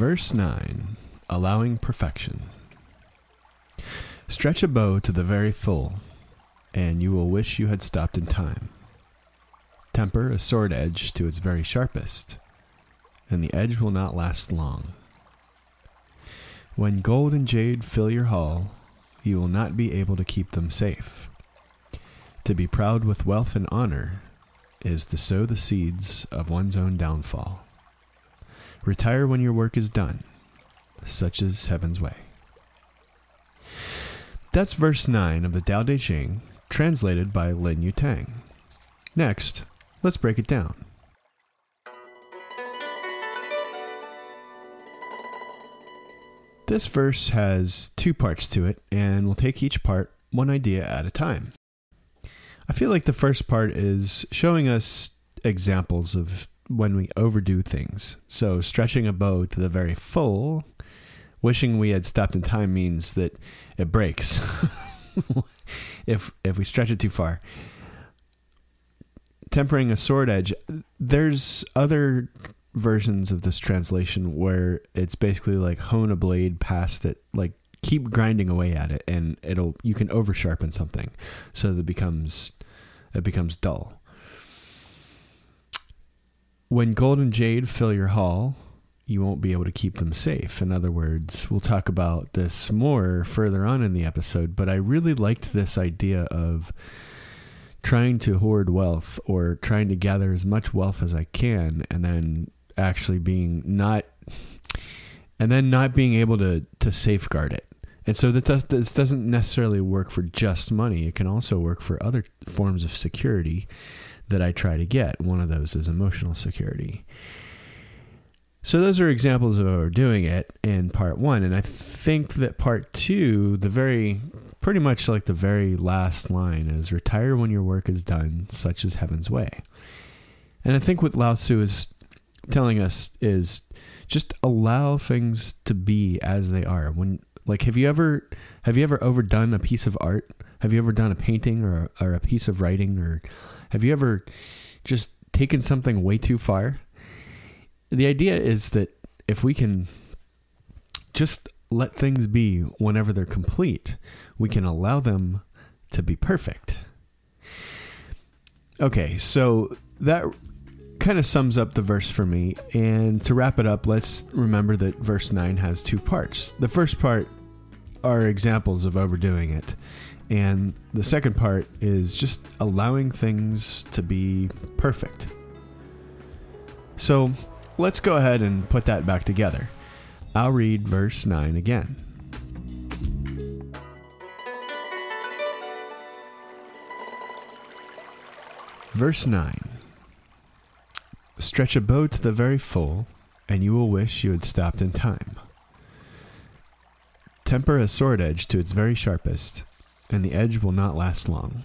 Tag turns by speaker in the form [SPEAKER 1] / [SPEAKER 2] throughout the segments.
[SPEAKER 1] Verse 9 Allowing Perfection. Stretch a bow to the very full, and you will wish you had stopped in time. Temper a sword edge to its very sharpest, and the edge will not last long. When gold and jade fill your hall, you will not be able to keep them safe. To be proud with wealth and honor is to sow the seeds of one's own downfall. Retire when your work is done. Such is heaven's way. That's verse 9 of the Tao Te Ching, translated by Lin Yutang. Next, let's break it down. This verse has two parts to it, and we'll take each part one idea at a time. I feel like the first part is showing us examples of when we overdo things. So, stretching a bow to the very full, wishing we had stopped in time means that it breaks if if we stretch it too far. Tempering a sword edge, there's other versions of this translation where it's basically like hone a blade past it, like keep grinding away at it, and it'll you can over sharpen something so that it becomes it becomes dull. When gold and jade fill your hall, you won't be able to keep them safe. In other words, we'll talk about this more further on in the episode, but I really liked this idea of trying to hoard wealth or trying to gather as much wealth as I can and then actually being not and then not being able to to safeguard it. And so that does, this doesn't necessarily work for just money. It can also work for other forms of security that I try to get. One of those is emotional security. So those are examples of how we're doing it in part one. And I think that part two, the very, pretty much like the very last line is retire when your work is done, such is heaven's way. And I think what Lao Tzu is telling us is just allow things to be as they are. When, like, have you ever, have you ever overdone a piece of art? Have you ever done a painting or, or a piece of writing or have you ever just taken something way too far? The idea is that if we can just let things be whenever they're complete, we can allow them to be perfect. Okay, so that kind of sums up the verse for me. And to wrap it up, let's remember that verse 9 has two parts. The first part are examples of overdoing it. And the second part is just allowing things to be perfect. So let's go ahead and put that back together. I'll read verse 9 again. Verse 9 Stretch a bow to the very full, and you will wish you had stopped in time. Temper a sword edge to its very sharpest, and the edge will not last long.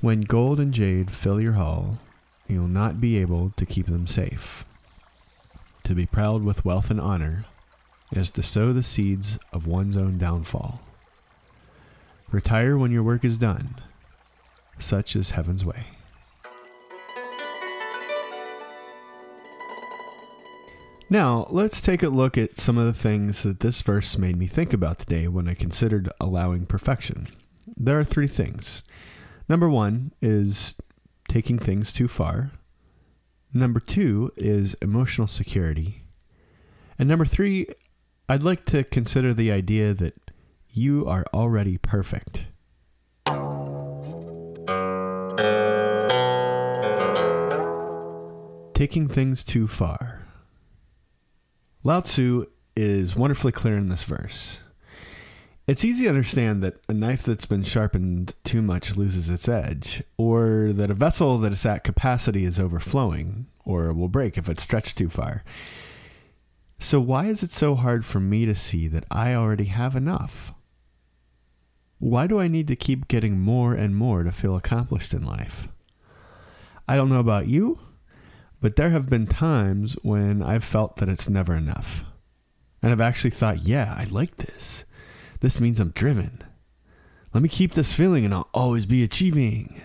[SPEAKER 1] When gold and jade fill your hall, you will not be able to keep them safe. To be proud with wealth and honor is to sow the seeds of one's own downfall. Retire when your work is done. Such is heaven's way. Now, let's take a look at some of the things that this verse made me think about today when I considered allowing perfection. There are three things. Number one is taking things too far. Number two is emotional security. And number three, I'd like to consider the idea that you are already perfect. Taking things too far. Lao Tzu is wonderfully clear in this verse. It's easy to understand that a knife that's been sharpened too much loses its edge, or that a vessel that is at capacity is overflowing, or will break if it's stretched too far. So, why is it so hard for me to see that I already have enough? Why do I need to keep getting more and more to feel accomplished in life? I don't know about you, but there have been times when I've felt that it's never enough. And I've actually thought, yeah, I like this. This means I'm driven. Let me keep this feeling and I'll always be achieving.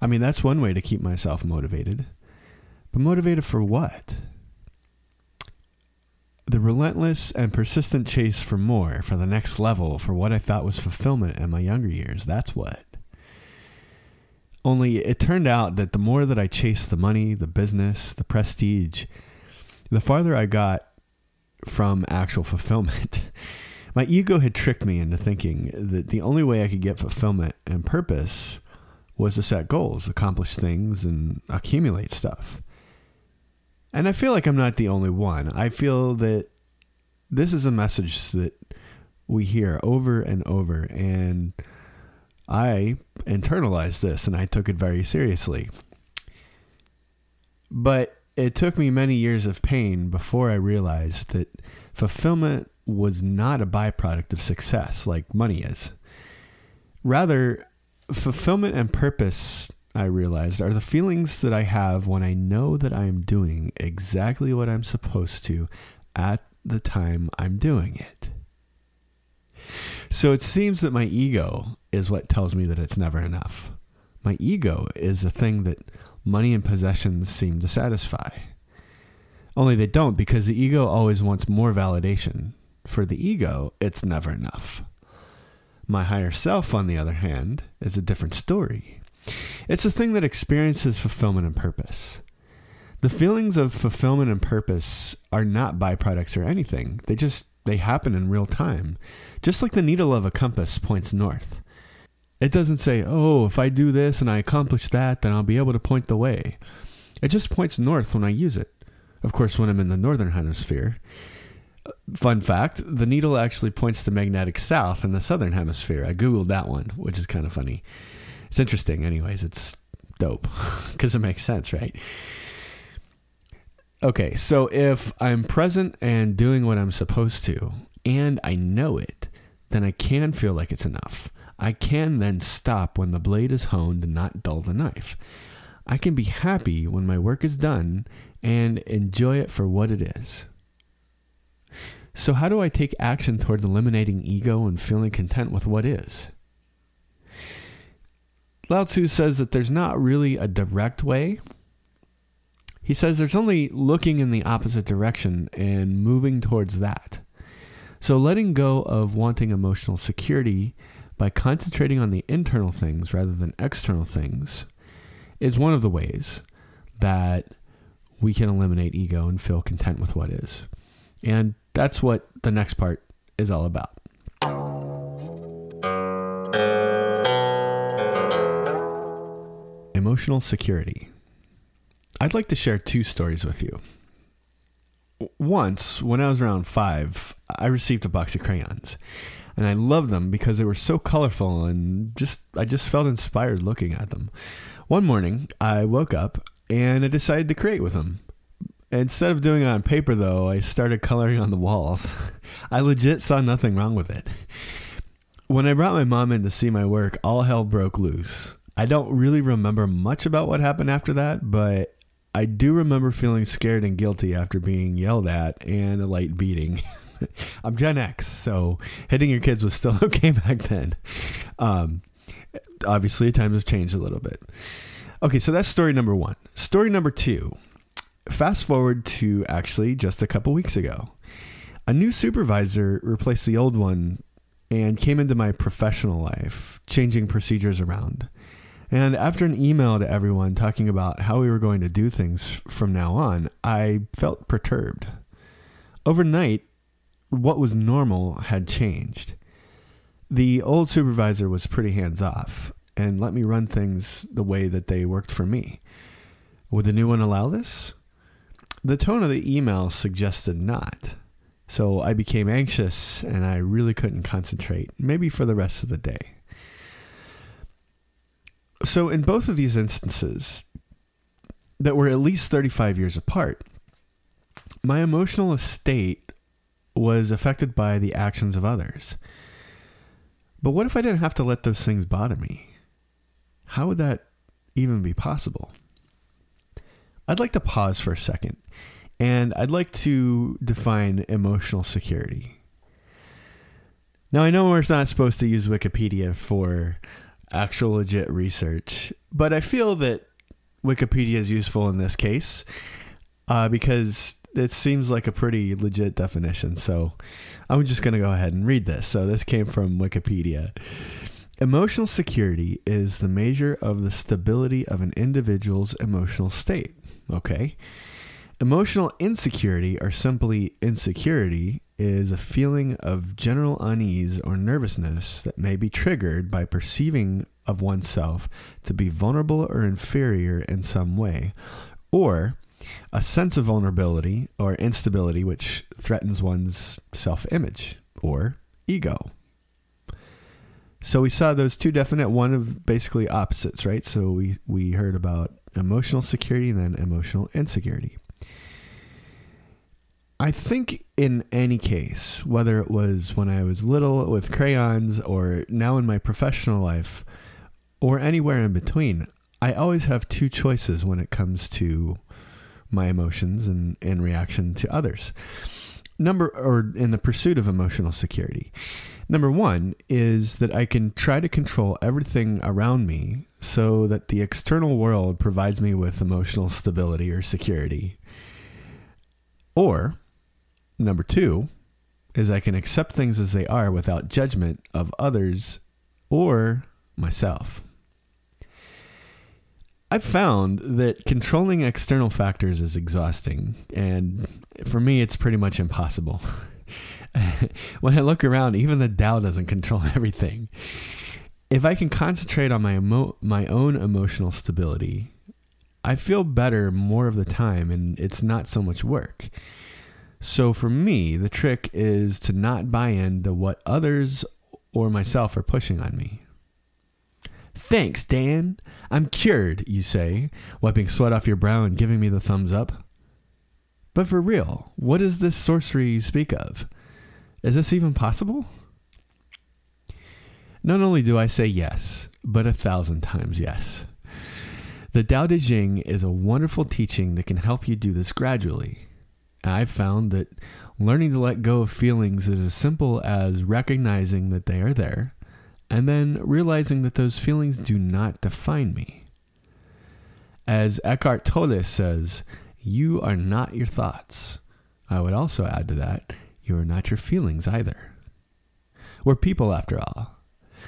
[SPEAKER 1] I mean, that's one way to keep myself motivated. But motivated for what? The relentless and persistent chase for more, for the next level, for what I thought was fulfillment in my younger years. That's what. Only it turned out that the more that I chased the money, the business, the prestige, the farther I got from actual fulfillment. My ego had tricked me into thinking that the only way I could get fulfillment and purpose was to set goals, accomplish things, and accumulate stuff. And I feel like I'm not the only one. I feel that this is a message that we hear over and over. And I internalized this and I took it very seriously. But it took me many years of pain before I realized that fulfillment was not a byproduct of success like money is. Rather, fulfillment and purpose, I realized, are the feelings that I have when I know that I am doing exactly what I'm supposed to at the time I'm doing it. So it seems that my ego is what tells me that it's never enough. My ego is the thing that money and possessions seem to satisfy. Only they don't because the ego always wants more validation. For the ego, it's never enough. My higher self, on the other hand, is a different story. It's a thing that experiences fulfillment and purpose. The feelings of fulfillment and purpose are not byproducts or anything. They just they happen in real time. Just like the needle of a compass points north. It doesn't say, "Oh, if I do this and I accomplish that, then I'll be able to point the way." It just points north when I use it. Of course, when I'm in the northern hemisphere. Uh, fun fact the needle actually points to magnetic south in the southern hemisphere. I Googled that one, which is kind of funny. It's interesting, anyways. It's dope because it makes sense, right? Okay, so if I'm present and doing what I'm supposed to, and I know it, then I can feel like it's enough. I can then stop when the blade is honed and not dull the knife. I can be happy when my work is done and enjoy it for what it is. So, how do I take action towards eliminating ego and feeling content with what is? Lao Tzu says that there's not really a direct way. He says there's only looking in the opposite direction and moving towards that. So, letting go of wanting emotional security by concentrating on the internal things rather than external things is one of the ways that we can eliminate ego and feel content with what is. And that's what the next part is all about. Emotional security. I'd like to share two stories with you. once, when I was around five, I received a box of crayons. And I loved them because they were so colorful and just I just felt inspired looking at them. One morning, I woke up and I decided to create with them. Instead of doing it on paper, though, I started coloring on the walls. I legit saw nothing wrong with it. When I brought my mom in to see my work, all hell broke loose. I don't really remember much about what happened after that, but I do remember feeling scared and guilty after being yelled at and a light beating. I'm Gen X, so hitting your kids was still okay back then. Um, obviously, times have changed a little bit. Okay, so that's story number one. Story number two. Fast forward to actually just a couple weeks ago. A new supervisor replaced the old one and came into my professional life, changing procedures around. And after an email to everyone talking about how we were going to do things from now on, I felt perturbed. Overnight, what was normal had changed. The old supervisor was pretty hands off and let me run things the way that they worked for me. Would the new one allow this? The tone of the email suggested not. So I became anxious and I really couldn't concentrate, maybe for the rest of the day. So, in both of these instances that were at least 35 years apart, my emotional state was affected by the actions of others. But what if I didn't have to let those things bother me? How would that even be possible? I'd like to pause for a second and I'd like to define emotional security. Now, I know we're not supposed to use Wikipedia for actual legit research, but I feel that Wikipedia is useful in this case uh, because it seems like a pretty legit definition. So I'm just going to go ahead and read this. So this came from Wikipedia. Emotional security is the measure of the stability of an individual's emotional state. Okay. Emotional insecurity, or simply insecurity, is a feeling of general unease or nervousness that may be triggered by perceiving of oneself to be vulnerable or inferior in some way, or a sense of vulnerability or instability which threatens one's self image or ego. So we saw those two definite one of basically opposites, right? So we we heard about emotional security and then emotional insecurity. I think in any case, whether it was when I was little with crayons or now in my professional life or anywhere in between, I always have two choices when it comes to my emotions and in reaction to others. Number or in the pursuit of emotional security. Number one is that I can try to control everything around me so that the external world provides me with emotional stability or security. Or Number two is I can accept things as they are without judgment of others or myself. I've found that controlling external factors is exhausting, and for me, it's pretty much impossible. when I look around, even the Tao doesn't control everything. If I can concentrate on my emo- my own emotional stability, I feel better more of the time, and it's not so much work. So for me, the trick is to not buy into what others or myself are pushing on me. Thanks, Dan. I'm cured, you say, wiping sweat off your brow and giving me the thumbs up. But for real, what is this sorcery you speak of? Is this even possible? Not only do I say yes, but a thousand times yes. The Tao Te Ching is a wonderful teaching that can help you do this gradually. I've found that learning to let go of feelings is as simple as recognizing that they are there and then realizing that those feelings do not define me. As Eckhart Tolle says, you are not your thoughts. I would also add to that, you are not your feelings either. We're people after all,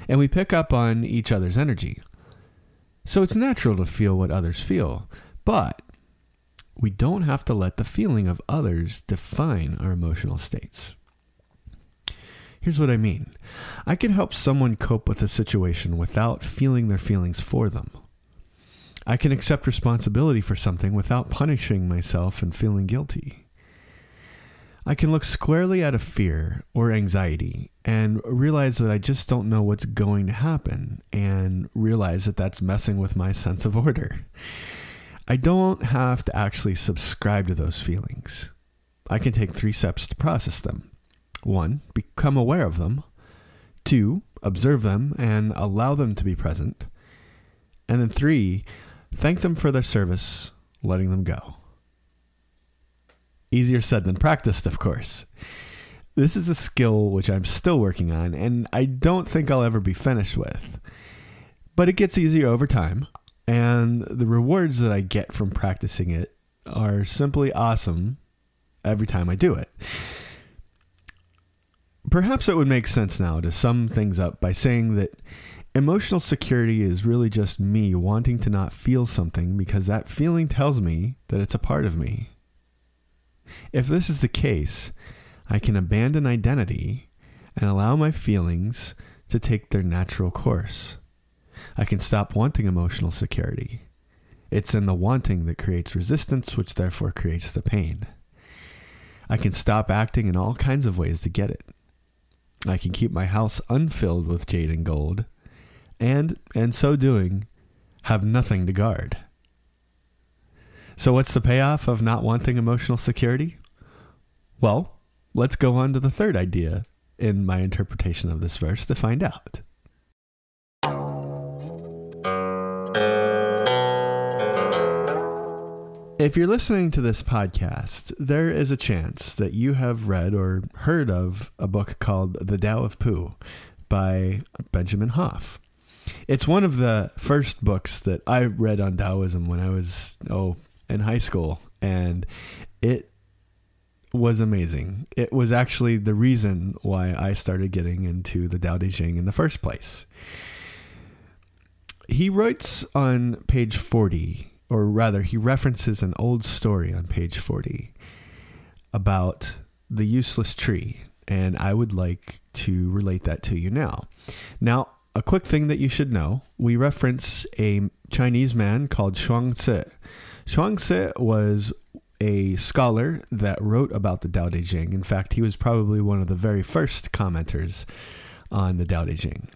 [SPEAKER 1] and we pick up on each other's energy. So it's natural to feel what others feel, but we don't have to let the feeling of others define our emotional states. Here's what I mean I can help someone cope with a situation without feeling their feelings for them. I can accept responsibility for something without punishing myself and feeling guilty. I can look squarely at a fear or anxiety and realize that I just don't know what's going to happen and realize that that's messing with my sense of order. I don't have to actually subscribe to those feelings. I can take three steps to process them. One, become aware of them. Two, observe them and allow them to be present. And then three, thank them for their service, letting them go. Easier said than practiced, of course. This is a skill which I'm still working on, and I don't think I'll ever be finished with. But it gets easier over time, and the rewards that I get from practicing it are simply awesome every time I do it. Perhaps it would make sense now to sum things up by saying that emotional security is really just me wanting to not feel something because that feeling tells me that it's a part of me. If this is the case, I can abandon identity and allow my feelings to take their natural course. I can stop wanting emotional security. It's in the wanting that creates resistance, which therefore creates the pain. I can stop acting in all kinds of ways to get it. I can keep my house unfilled with jade and gold, and, in so doing, have nothing to guard. So, what's the payoff of not wanting emotional security? Well, let's go on to the third idea in my interpretation of this verse to find out. If you're listening to this podcast, there is a chance that you have read or heard of a book called The Tao of Pooh by Benjamin Hoff. It's one of the first books that I read on Taoism when I was, oh, in high school. And it was amazing. It was actually the reason why I started getting into the Tao Te Ching in the first place. He writes on page 40 or rather, he references an old story on page 40 about the useless tree. And I would like to relate that to you now. Now, a quick thing that you should know we reference a Chinese man called Zhuangzi. Zhuangzi was a scholar that wrote about the Tao Te Ching. In fact, he was probably one of the very first commenters on the Tao Te Ching.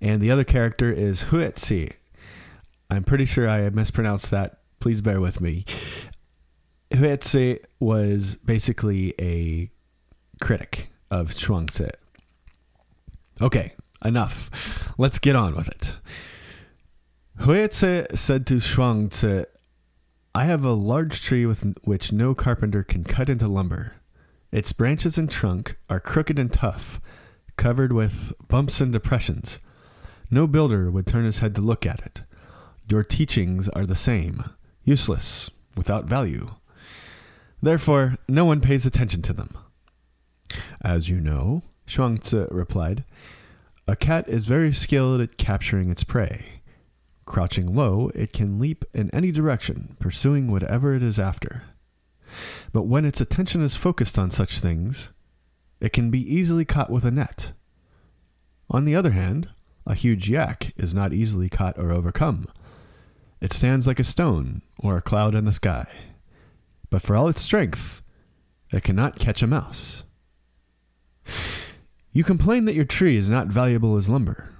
[SPEAKER 1] And the other character is Huetzi, I'm pretty sure I mispronounced that. Please bear with me. Huetze was basically a critic of Zhuangzi. Okay, enough. Let's get on with it. Huetze said to Zhuangzi, I have a large tree with which no carpenter can cut into lumber. Its branches and trunk are crooked and tough, covered with bumps and depressions. No builder would turn his head to look at it. Your teachings are the same, useless, without value. Therefore, no one pays attention to them. As you know, Zhuangzi replied, a cat is very skilled at capturing its prey. Crouching low, it can leap in any direction, pursuing whatever it is after. But when its attention is focused on such things, it can be easily caught with a net. On the other hand, a huge yak is not easily caught or overcome, it stands like a stone or a cloud in the sky. But for all its strength, it cannot catch a mouse. You complain that your tree is not valuable as lumber,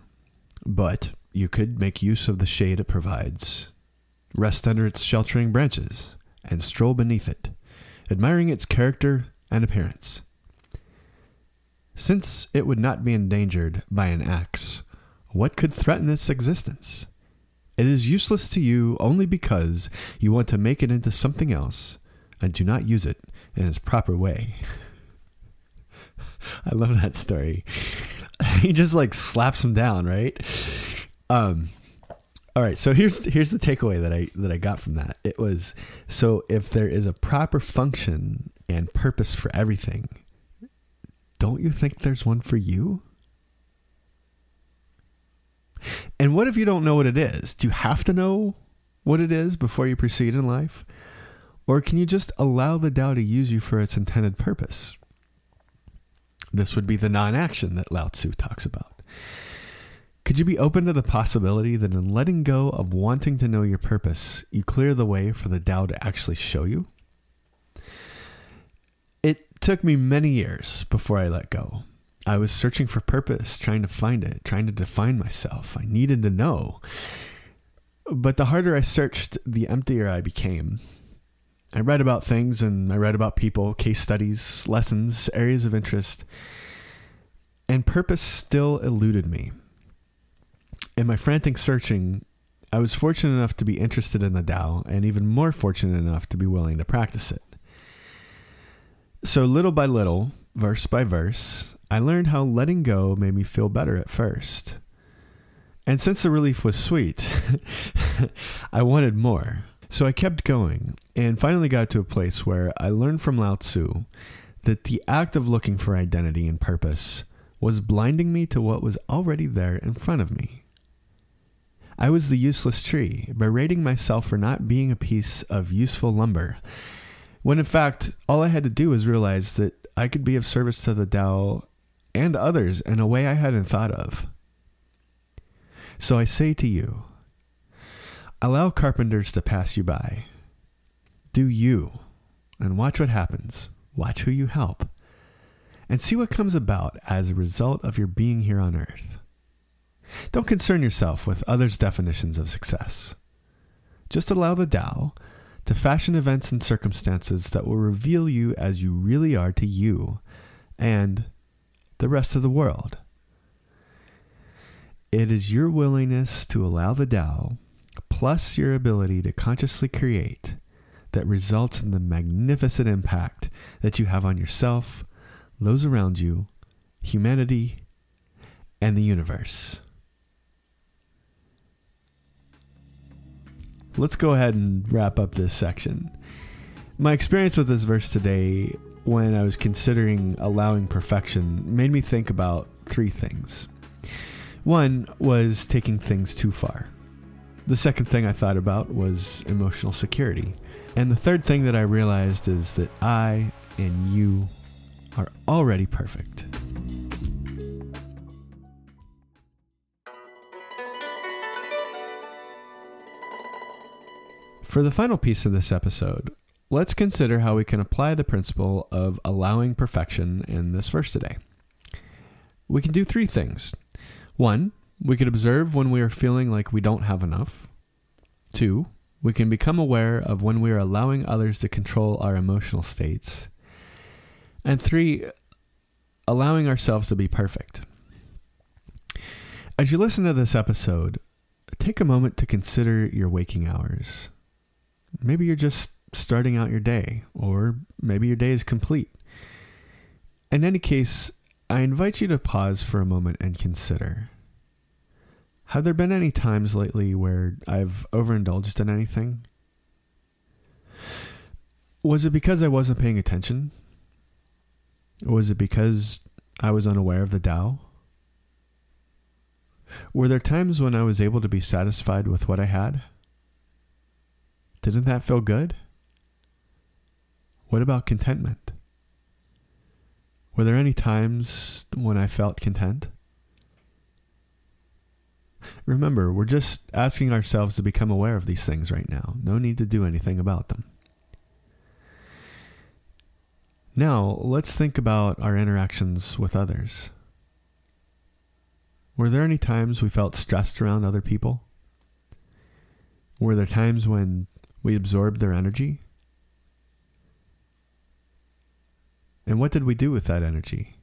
[SPEAKER 1] but you could make use of the shade it provides, rest under its sheltering branches, and stroll beneath it, admiring its character and appearance. Since it would not be endangered by an axe, what could threaten its existence? It is useless to you only because you want to make it into something else and do not use it in its proper way. I love that story. he just like slaps him down, right? Um all right, so here's here's the takeaway that I that I got from that. It was so if there is a proper function and purpose for everything, don't you think there's one for you? And what if you don't know what it is? Do you have to know what it is before you proceed in life? Or can you just allow the Tao to use you for its intended purpose? This would be the non action that Lao Tzu talks about. Could you be open to the possibility that in letting go of wanting to know your purpose, you clear the way for the Tao to actually show you? It took me many years before I let go. I was searching for purpose, trying to find it, trying to define myself. I needed to know. But the harder I searched, the emptier I became. I read about things and I read about people, case studies, lessons, areas of interest, and purpose still eluded me. In my frantic searching, I was fortunate enough to be interested in the Tao and even more fortunate enough to be willing to practice it. So, little by little, verse by verse, I learned how letting go made me feel better at first. And since the relief was sweet, I wanted more. So I kept going and finally got to a place where I learned from Lao Tzu that the act of looking for identity and purpose was blinding me to what was already there in front of me. I was the useless tree, berating myself for not being a piece of useful lumber, when in fact, all I had to do was realize that I could be of service to the Tao and others in a way I hadn't thought of. So I say to you, allow carpenters to pass you by. Do you, and watch what happens. Watch who you help, and see what comes about as a result of your being here on earth. Don't concern yourself with others' definitions of success. Just allow the Tao to fashion events and circumstances that will reveal you as you really are to you and the rest of the world. It is your willingness to allow the Tao, plus your ability to consciously create, that results in the magnificent impact that you have on yourself, those around you, humanity, and the universe. Let's go ahead and wrap up this section. My experience with this verse today, when I was considering allowing perfection, made me think about three things. One was taking things too far. The second thing I thought about was emotional security. And the third thing that I realized is that I and you are already perfect. For the final piece of this episode, let's consider how we can apply the principle of allowing perfection in this verse today. We can do three things one, we could observe when we are feeling like we don't have enough. Two, we can become aware of when we are allowing others to control our emotional states. And three, allowing ourselves to be perfect. As you listen to this episode, take a moment to consider your waking hours. Maybe you're just starting out your day, or maybe your day is complete. In any case, I invite you to pause for a moment and consider. Have there been any times lately where I've overindulged in anything? Was it because I wasn't paying attention? Was it because I was unaware of the Tao? Were there times when I was able to be satisfied with what I had? Didn't that feel good? What about contentment? Were there any times when I felt content? Remember, we're just asking ourselves to become aware of these things right now. No need to do anything about them. Now, let's think about our interactions with others. Were there any times we felt stressed around other people? Were there times when we absorbed their energy? And what did we do with that energy?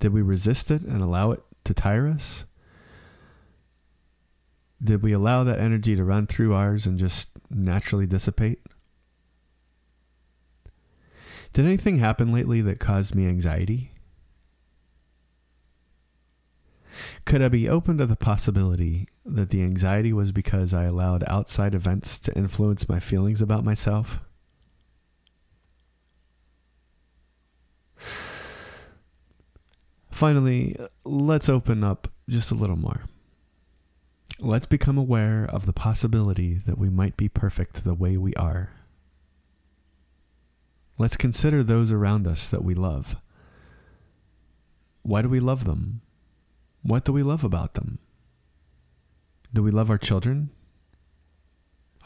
[SPEAKER 1] Did we resist it and allow it to tire us? Did we allow that energy to run through ours and just naturally dissipate? Did anything happen lately that caused me anxiety? Could I be open to the possibility that the anxiety was because I allowed outside events to influence my feelings about myself? Finally, let's open up just a little more. Let's become aware of the possibility that we might be perfect the way we are. Let's consider those around us that we love. Why do we love them? What do we love about them? Do we love our children?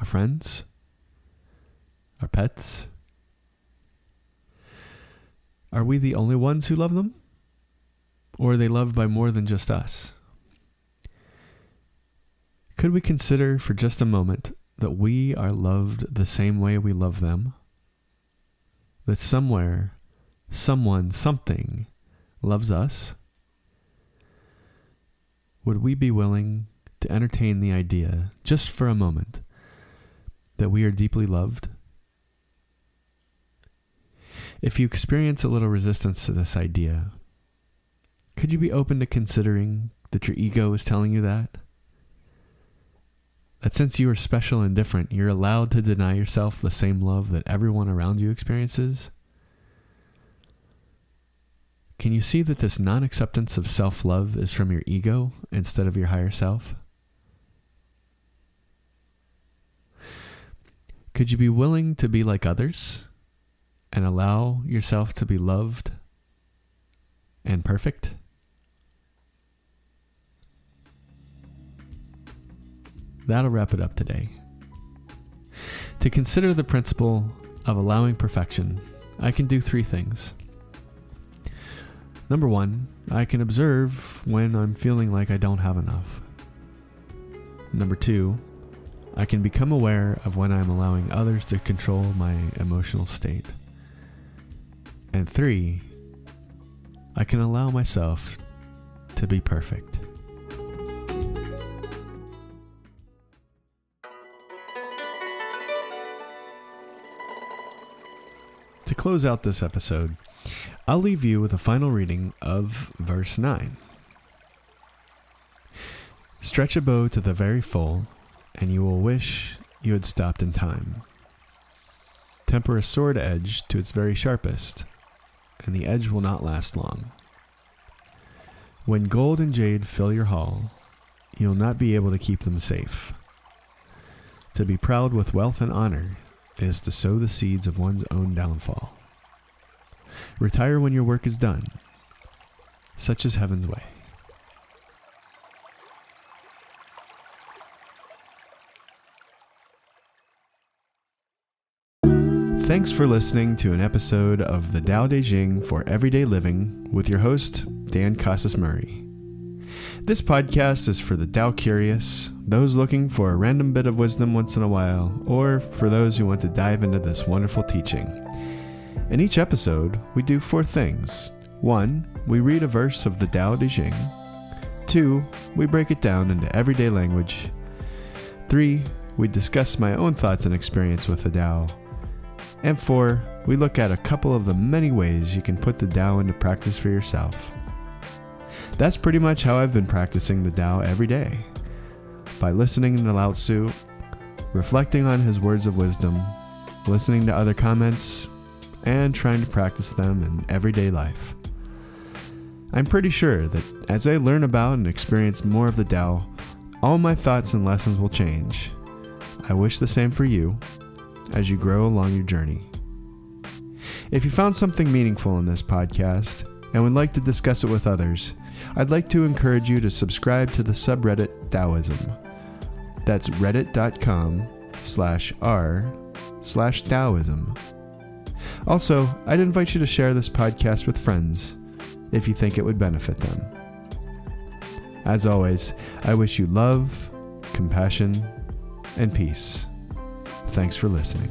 [SPEAKER 1] Our friends? Our pets? Are we the only ones who love them? Or are they loved by more than just us? Could we consider for just a moment that we are loved the same way we love them? That somewhere, someone, something loves us? Would we be willing to entertain the idea, just for a moment, that we are deeply loved? If you experience a little resistance to this idea, could you be open to considering that your ego is telling you that? That since you are special and different, you're allowed to deny yourself the same love that everyone around you experiences? Can you see that this non acceptance of self love is from your ego instead of your higher self? Could you be willing to be like others and allow yourself to be loved and perfect? That'll wrap it up today. To consider the principle of allowing perfection, I can do three things. Number one, I can observe when I'm feeling like I don't have enough. Number two, I can become aware of when I'm allowing others to control my emotional state. And three, I can allow myself to be perfect. Close out this episode, I'll leave you with a final reading of verse 9. Stretch a bow to the very full, and you will wish you had stopped in time. Temper a sword edge to its very sharpest, and the edge will not last long. When gold and jade fill your hall, you'll not be able to keep them safe. To be proud with wealth and honor is to sow the seeds of one's own downfall. Retire when your work is done. Such is heaven's way. Thanks for listening to an episode of the Tao Te Ching for Everyday Living with your host, Dan Casas Murray. This podcast is for the Tao curious, those looking for a random bit of wisdom once in a while, or for those who want to dive into this wonderful teaching. In each episode, we do four things. One, we read a verse of the Tao Te Ching. Two, we break it down into everyday language. Three, we discuss my own thoughts and experience with the Tao. And four, we look at a couple of the many ways you can put the Tao into practice for yourself. That's pretty much how I've been practicing the Tao every day. By listening to Lao Tzu, reflecting on his words of wisdom, listening to other comments, and trying to practice them in everyday life. I'm pretty sure that as I learn about and experience more of the Tao, all my thoughts and lessons will change. I wish the same for you as you grow along your journey. If you found something meaningful in this podcast and would like to discuss it with others, I'd like to encourage you to subscribe to the subreddit Taoism. That's reddit.com slash r slash Taoism. Also, I'd invite you to share this podcast with friends if you think it would benefit them. As always, I wish you love, compassion, and peace. Thanks for listening.